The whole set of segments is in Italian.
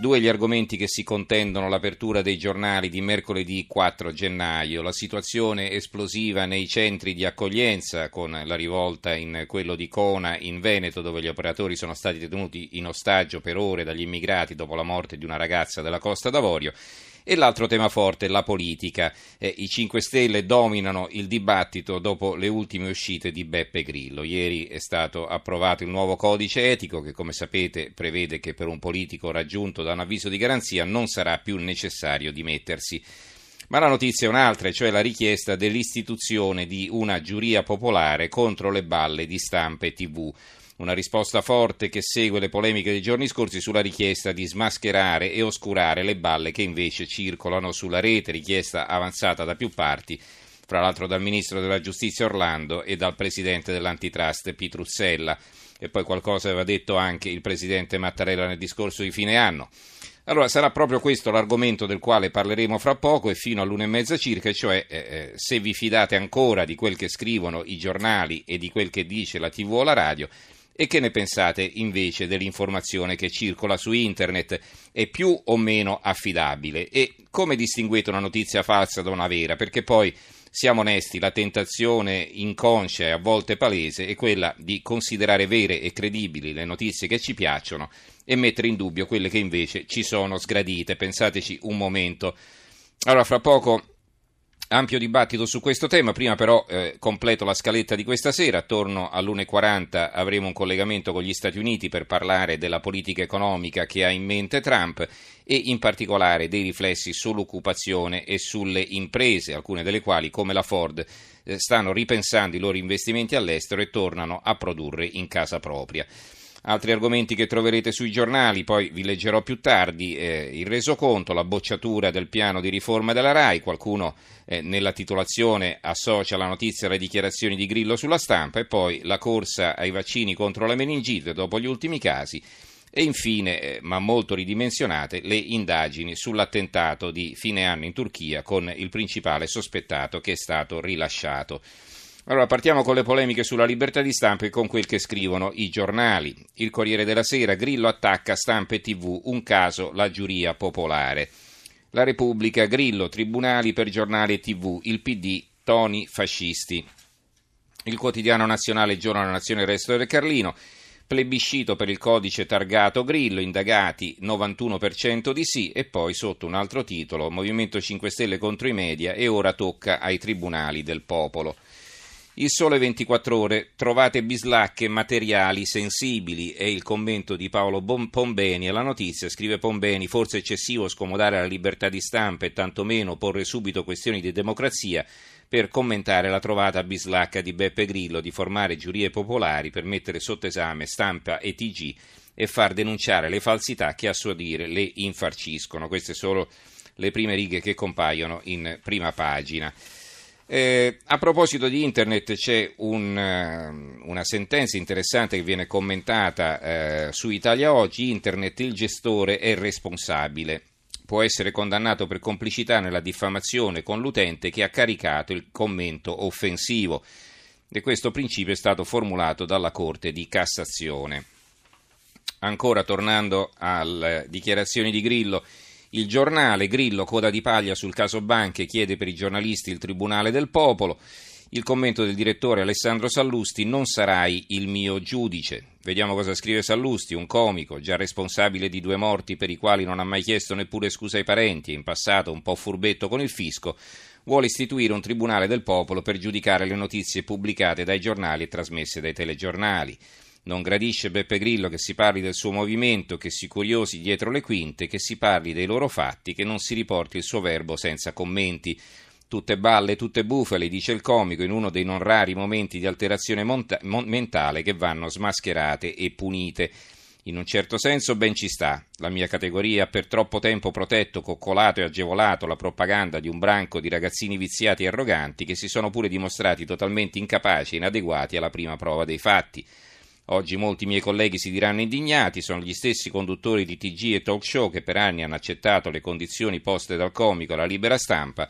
Due gli argomenti che si contendono l'apertura dei giornali di mercoledì 4 gennaio, la situazione esplosiva nei centri di accoglienza con la rivolta in quello di Cona in Veneto dove gli operatori sono stati tenuti in ostaggio per ore dagli immigrati dopo la morte di una ragazza della Costa d'Avorio e l'altro tema forte, la politica. Eh, I 5 Stelle dominano il dibattito dopo le ultime uscite di Beppe Grillo. Ieri è stato approvato il nuovo codice etico che, come sapete, prevede che per un politico raggiunto da un avviso di garanzia non sarà più necessario dimettersi. Ma la notizia è un'altra, cioè la richiesta dell'istituzione di una giuria popolare contro le balle di stampa e tv. Una risposta forte che segue le polemiche dei giorni scorsi sulla richiesta di smascherare e oscurare le balle che invece circolano sulla rete, richiesta avanzata da più parti, fra l'altro dal ministro della giustizia Orlando e dal presidente dell'antitrust Pitruzzella. E poi qualcosa aveva detto anche il presidente Mattarella nel discorso di fine anno. Allora sarà proprio questo l'argomento del quale parleremo fra poco e fino all'una e mezza circa, cioè eh, eh se vi fidate ancora di quel che scrivono i giornali e di quel che dice la TV o la radio e che ne pensate invece dell'informazione che circola su internet? È più o meno affidabile? E come distinguete una notizia falsa da una vera? Perché poi, siamo onesti, la tentazione inconscia e a volte palese è quella di considerare vere e credibili le notizie che ci piacciono e mettere in dubbio quelle che invece ci sono sgradite. Pensateci un momento. Allora, fra poco Ampio dibattito su questo tema, prima però eh, completo la scaletta di questa sera, attorno all'1.40 avremo un collegamento con gli Stati Uniti per parlare della politica economica che ha in mente Trump e in particolare dei riflessi sull'occupazione e sulle imprese, alcune delle quali come la Ford eh, stanno ripensando i loro investimenti all'estero e tornano a produrre in casa propria. Altri argomenti che troverete sui giornali, poi vi leggerò più tardi, eh, il resoconto, la bocciatura del piano di riforma della RAI, qualcuno eh, nella titolazione associa la notizia alle dichiarazioni di Grillo sulla stampa e poi la corsa ai vaccini contro la meningite dopo gli ultimi casi e infine, eh, ma molto ridimensionate, le indagini sull'attentato di fine anno in Turchia con il principale sospettato che è stato rilasciato. Allora partiamo con le polemiche sulla libertà di stampa e con quel che scrivono i giornali. Il Corriere della Sera, Grillo attacca stampa e tv, un caso la giuria popolare. La Repubblica, Grillo, tribunali per giornali e tv, il PD, toni fascisti. Il quotidiano nazionale Giorno della Nazione, il resto del Carlino. Plebiscito per il codice targato Grillo, indagati 91% di sì e poi sotto un altro titolo Movimento 5 Stelle contro i media e ora tocca ai tribunali del popolo. Il sole 24 ore, trovate bislacche materiali sensibili, è il commento di Paolo Pombeni alla notizia, scrive Pombeni, forse eccessivo scomodare la libertà di stampa e tantomeno porre subito questioni di democrazia per commentare la trovata bislacca di Beppe Grillo di formare giurie popolari per mettere sotto esame stampa e TG e far denunciare le falsità che a suo dire le infarciscono. Queste sono le prime righe che compaiono in prima pagina. Eh, a proposito di internet c'è un, uh, una sentenza interessante che viene commentata uh, su Italia Oggi, internet il gestore è responsabile, può essere condannato per complicità nella diffamazione con l'utente che ha caricato il commento offensivo. E questo principio è stato formulato dalla Corte di Cassazione. Ancora tornando alle dichiarazioni di Grillo, il giornale Grillo, coda di paglia sul caso Banche, chiede per i giornalisti il Tribunale del Popolo. Il commento del direttore Alessandro Sallusti, non sarai il mio giudice. Vediamo cosa scrive Sallusti, un comico, già responsabile di due morti per i quali non ha mai chiesto neppure scusa ai parenti in passato un po' furbetto con il fisco, vuole istituire un tribunale del popolo per giudicare le notizie pubblicate dai giornali e trasmesse dai telegiornali. Non gradisce Beppe Grillo che si parli del suo movimento, che si curiosi dietro le quinte, che si parli dei loro fatti, che non si riporti il suo verbo senza commenti. Tutte balle, tutte bufale, dice il comico, in uno dei non rari momenti di alterazione monta- mon- mentale che vanno smascherate e punite. In un certo senso ben ci sta. La mia categoria ha per troppo tempo protetto, coccolato e agevolato la propaganda di un branco di ragazzini viziati e arroganti che si sono pure dimostrati totalmente incapaci e inadeguati alla prima prova dei fatti. Oggi molti miei colleghi si diranno indignati, sono gli stessi conduttori di TG e talk show che per anni hanno accettato le condizioni poste dal comico alla libera stampa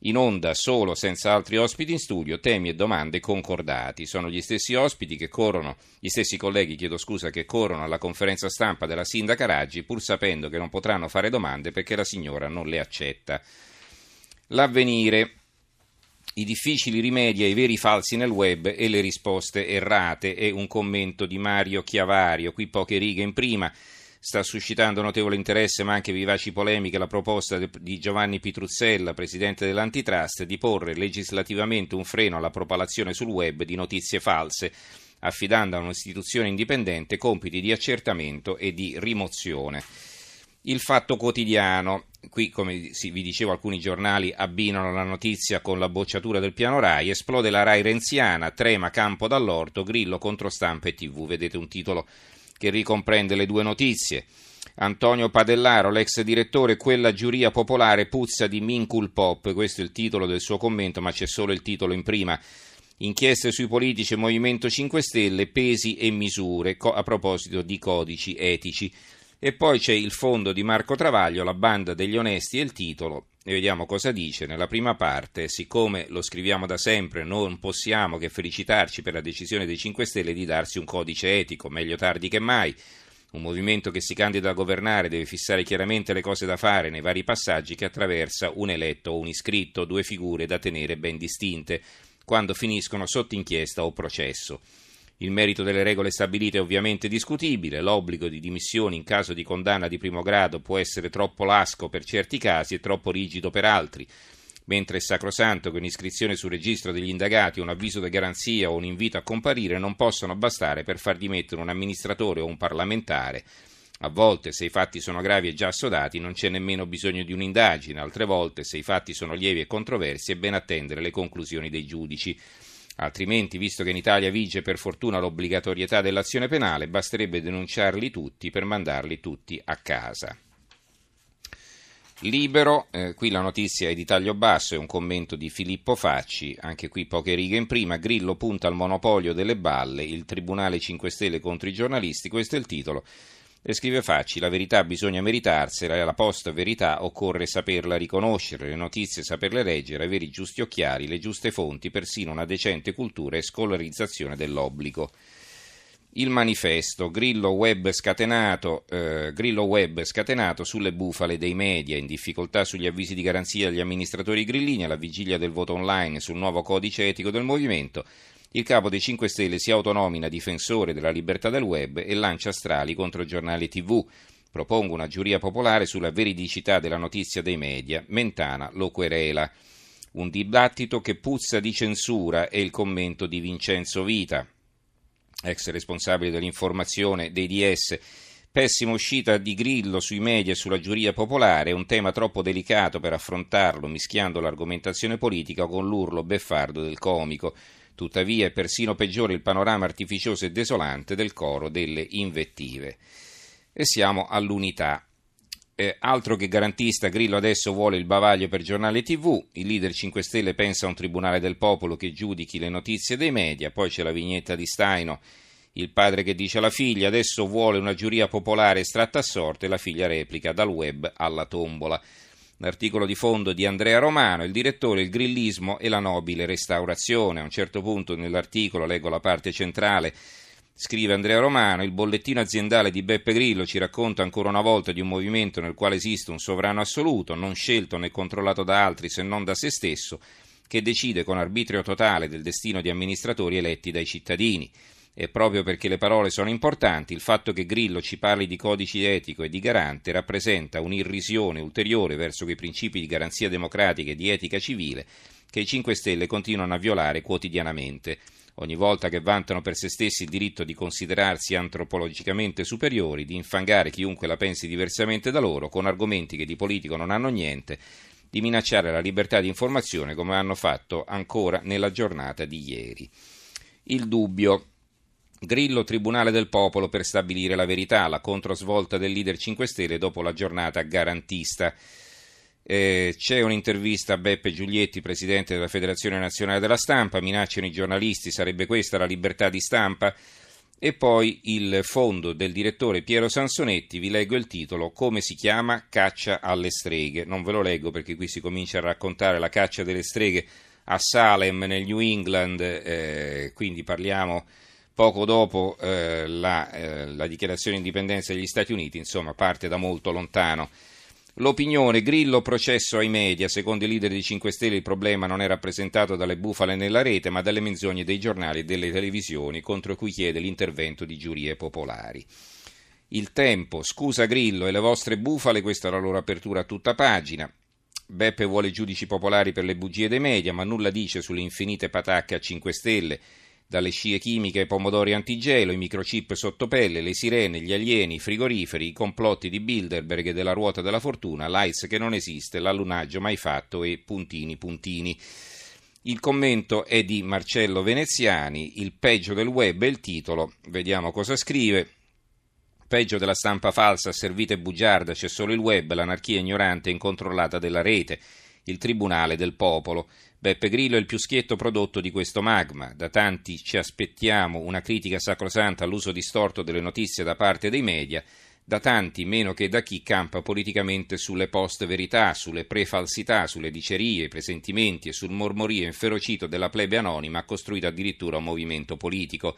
in onda solo senza altri ospiti in studio, temi e domande concordati. Sono gli stessi ospiti che corrono, gli stessi colleghi, chiedo scusa, che corrono alla conferenza stampa della sindaca Raggi pur sapendo che non potranno fare domande perché la signora non le accetta. L'avvenire i difficili rimedi ai veri falsi nel web e le risposte errate. È un commento di Mario Chiavario, qui poche righe in prima. Sta suscitando notevole interesse ma anche vivaci polemiche la proposta di Giovanni Pitruzzella, presidente dell'Antitrust, di porre legislativamente un freno alla propalazione sul web di notizie false, affidando a un'istituzione indipendente compiti di accertamento e di rimozione. Il fatto quotidiano, qui come vi dicevo alcuni giornali abbinano la notizia con la bocciatura del piano RAI, esplode la RAI renziana, trema campo dall'orto, grillo contro stampa e tv, vedete un titolo che ricomprende le due notizie. Antonio Padellaro, l'ex direttore, quella giuria popolare puzza di Mincul Pop, questo è il titolo del suo commento, ma c'è solo il titolo in prima. Inchieste sui politici Movimento 5 Stelle, pesi e misure, a proposito di codici etici. E poi c'è il fondo di Marco Travaglio, la banda degli onesti e il titolo, e vediamo cosa dice nella prima parte. Siccome lo scriviamo da sempre, non possiamo che felicitarci per la decisione dei 5 Stelle di darsi un codice etico, meglio tardi che mai. Un movimento che si candida a governare deve fissare chiaramente le cose da fare nei vari passaggi che attraversa un eletto o un iscritto, due figure da tenere ben distinte, quando finiscono sotto inchiesta o processo. Il merito delle regole stabilite è ovviamente discutibile, l'obbligo di dimissioni in caso di condanna di primo grado può essere troppo lasco per certi casi e troppo rigido per altri, mentre è sacrosanto che un'iscrizione sul registro degli indagati, un avviso di garanzia o un invito a comparire non possono bastare per far dimettere un amministratore o un parlamentare. A volte, se i fatti sono gravi e già assodati, non c'è nemmeno bisogno di un'indagine, altre volte, se i fatti sono lievi e controversi, è ben attendere le conclusioni dei giudici. Altrimenti, visto che in Italia vige per fortuna l'obbligatorietà dell'azione penale, basterebbe denunciarli tutti per mandarli tutti a casa. Libero, eh, qui la notizia è di taglio basso, è un commento di Filippo Facci, anche qui poche righe in prima, Grillo punta al monopolio delle balle, il Tribunale 5 Stelle contro i giornalisti, questo è il titolo. E scrive Facci, la verità bisogna meritarsela, la post verità occorre saperla riconoscere, le notizie saperle leggere, avere i giusti occhiali, le giuste fonti, persino una decente cultura e scolarizzazione dell'obbligo. Il manifesto, Grillo web, scatenato, eh, Grillo web scatenato sulle bufale dei media, in difficoltà sugli avvisi di garanzia agli amministratori grillini alla vigilia del voto online sul nuovo codice etico del movimento, il capo dei 5 Stelle si autonomina difensore della libertà del web e lancia strali contro giornali TV. Propongo una giuria popolare sulla veridicità della notizia dei media. Mentana lo querela. Un dibattito che puzza di censura è il commento di Vincenzo Vita, ex responsabile dell'informazione dei DS. Pessima uscita di Grillo sui media e sulla giuria popolare, un tema troppo delicato per affrontarlo mischiando l'argomentazione politica con l'urlo beffardo del comico. Tuttavia è persino peggiore il panorama artificioso e desolante del coro delle invettive. E siamo all'unità. Eh, altro che garantista, Grillo adesso vuole il bavaglio per giornale TV, il leader 5 Stelle pensa a un tribunale del popolo che giudichi le notizie dei media, poi c'è la vignetta di Staino, il padre che dice alla figlia adesso vuole una giuria popolare estratta a sorte la figlia replica dal web alla tombola. L'articolo di fondo di Andrea Romano, il direttore, il grillismo e la nobile restaurazione. A un certo punto nell'articolo, leggo la parte centrale, scrive Andrea Romano, il bollettino aziendale di Beppe Grillo ci racconta ancora una volta di un movimento nel quale esiste un sovrano assoluto, non scelto né controllato da altri se non da se stesso, che decide con arbitrio totale del destino di amministratori eletti dai cittadini. E proprio perché le parole sono importanti, il fatto che Grillo ci parli di codici etico e di garante rappresenta un'irrisione ulteriore verso quei principi di garanzia democratica e di etica civile che i 5 Stelle continuano a violare quotidianamente. Ogni volta che vantano per se stessi il diritto di considerarsi antropologicamente superiori, di infangare chiunque la pensi diversamente da loro, con argomenti che di politico non hanno niente, di minacciare la libertà di informazione come hanno fatto ancora nella giornata di ieri. Il dubbio Grillo, Tribunale del Popolo per stabilire la verità, la controsvolta del leader 5 Stelle dopo la giornata garantista. Eh, c'è un'intervista a Beppe Giulietti, presidente della Federazione Nazionale della Stampa, minacciano i giornalisti, sarebbe questa la libertà di stampa? E poi il fondo del direttore Piero Sansonetti, vi leggo il titolo, come si chiama Caccia alle streghe. Non ve lo leggo perché qui si comincia a raccontare la caccia delle streghe a Salem nel New England, eh, quindi parliamo poco dopo eh, la, eh, la dichiarazione di indipendenza degli Stati Uniti, insomma parte da molto lontano. L'opinione, Grillo processo ai media, secondo i leader di 5 Stelle il problema non è rappresentato dalle bufale nella rete ma dalle menzogne dei giornali e delle televisioni contro cui chiede l'intervento di giurie popolari. Il tempo, scusa Grillo e le vostre bufale, questa è la loro apertura a tutta pagina. Beppe vuole giudici popolari per le bugie dei media ma nulla dice sulle infinite patacche a 5 Stelle dalle scie chimiche ai pomodori antigelo, i microchip sotto pelle, le sirene, gli alieni, i frigoriferi, i complotti di Bilderberg e della ruota della fortuna, l'AIS che non esiste, l'allunaggio mai fatto e puntini puntini. Il commento è di Marcello Veneziani, il peggio del web è il titolo, vediamo cosa scrive. Peggio della stampa falsa, servita e bugiarda, c'è solo il web, l'anarchia ignorante e incontrollata della rete il Tribunale del Popolo. Beppe Grillo è il più schietto prodotto di questo magma. Da tanti ci aspettiamo una critica sacrosanta all'uso distorto delle notizie da parte dei media, da tanti meno che da chi campa politicamente sulle post-verità, sulle pre-falsità, sulle dicerie, i presentimenti e sul mormorio inferocito della plebe anonima costruito addirittura un movimento politico.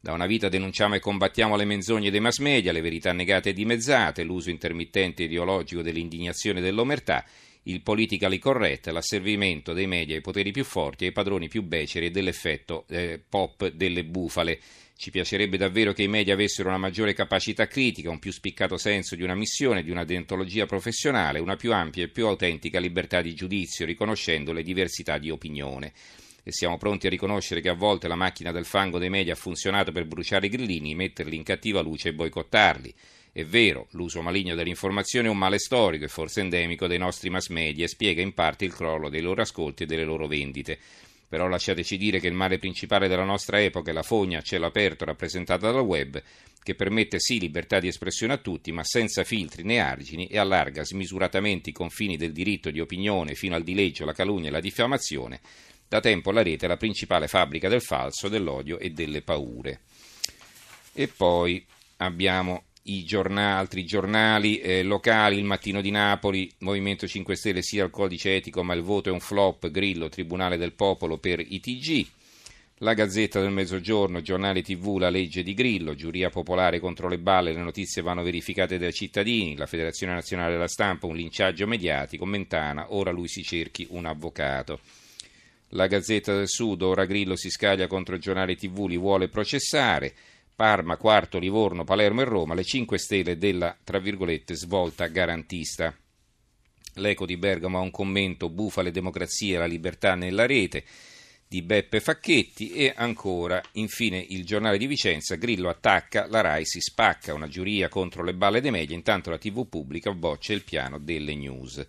Da una vita denunciamo e combattiamo le menzogne dei mass media, le verità negate e dimezzate, l'uso intermittente ideologico dell'indignazione e dell'omertà il politically correct, l'asservimento dei media ai poteri più forti, ai padroni più beceri e dell'effetto eh, pop delle bufale. Ci piacerebbe davvero che i media avessero una maggiore capacità critica, un più spiccato senso di una missione, di una deontologia professionale, una più ampia e più autentica libertà di giudizio, riconoscendo le diversità di opinione. E siamo pronti a riconoscere che a volte la macchina del fango dei media ha funzionato per bruciare i grillini, metterli in cattiva luce e boicottarli. È vero, l'uso maligno dell'informazione è un male storico e forse endemico dei nostri mass media e spiega in parte il crollo dei loro ascolti e delle loro vendite. Però lasciateci dire che il male principale della nostra epoca è la fogna a cielo aperto rappresentata dal web, che permette sì libertà di espressione a tutti, ma senza filtri né argini e allarga smisuratamente i confini del diritto di opinione fino al dileggio, la calunnia e la diffamazione. Da tempo la rete è la principale fabbrica del falso, dell'odio e delle paure. E poi abbiamo giornali, altri giornali eh, locali, il Mattino di Napoli, Movimento 5 Stelle sia il codice etico ma il voto è un flop, Grillo, Tribunale del Popolo per i TG. La Gazzetta del Mezzogiorno, giornale TV, la legge di Grillo, giuria popolare contro le balle, le notizie vanno verificate dai cittadini, la Federazione Nazionale della Stampa, un linciaggio mediatico, Mentana, ora lui si cerchi un avvocato. La Gazzetta del Sud, ora Grillo si scaglia contro il giornale TV, li vuole processare. Parma, Quarto, Livorno, Palermo e Roma, le 5 stelle della, tra virgolette, svolta garantista. L'Eco di Bergamo ha un commento, bufale democrazia e la libertà nella rete di Beppe Facchetti e ancora, infine, il giornale di Vicenza, Grillo attacca, la RAI si spacca, una giuria contro le balle dei media, intanto la TV pubblica boccia il piano delle news.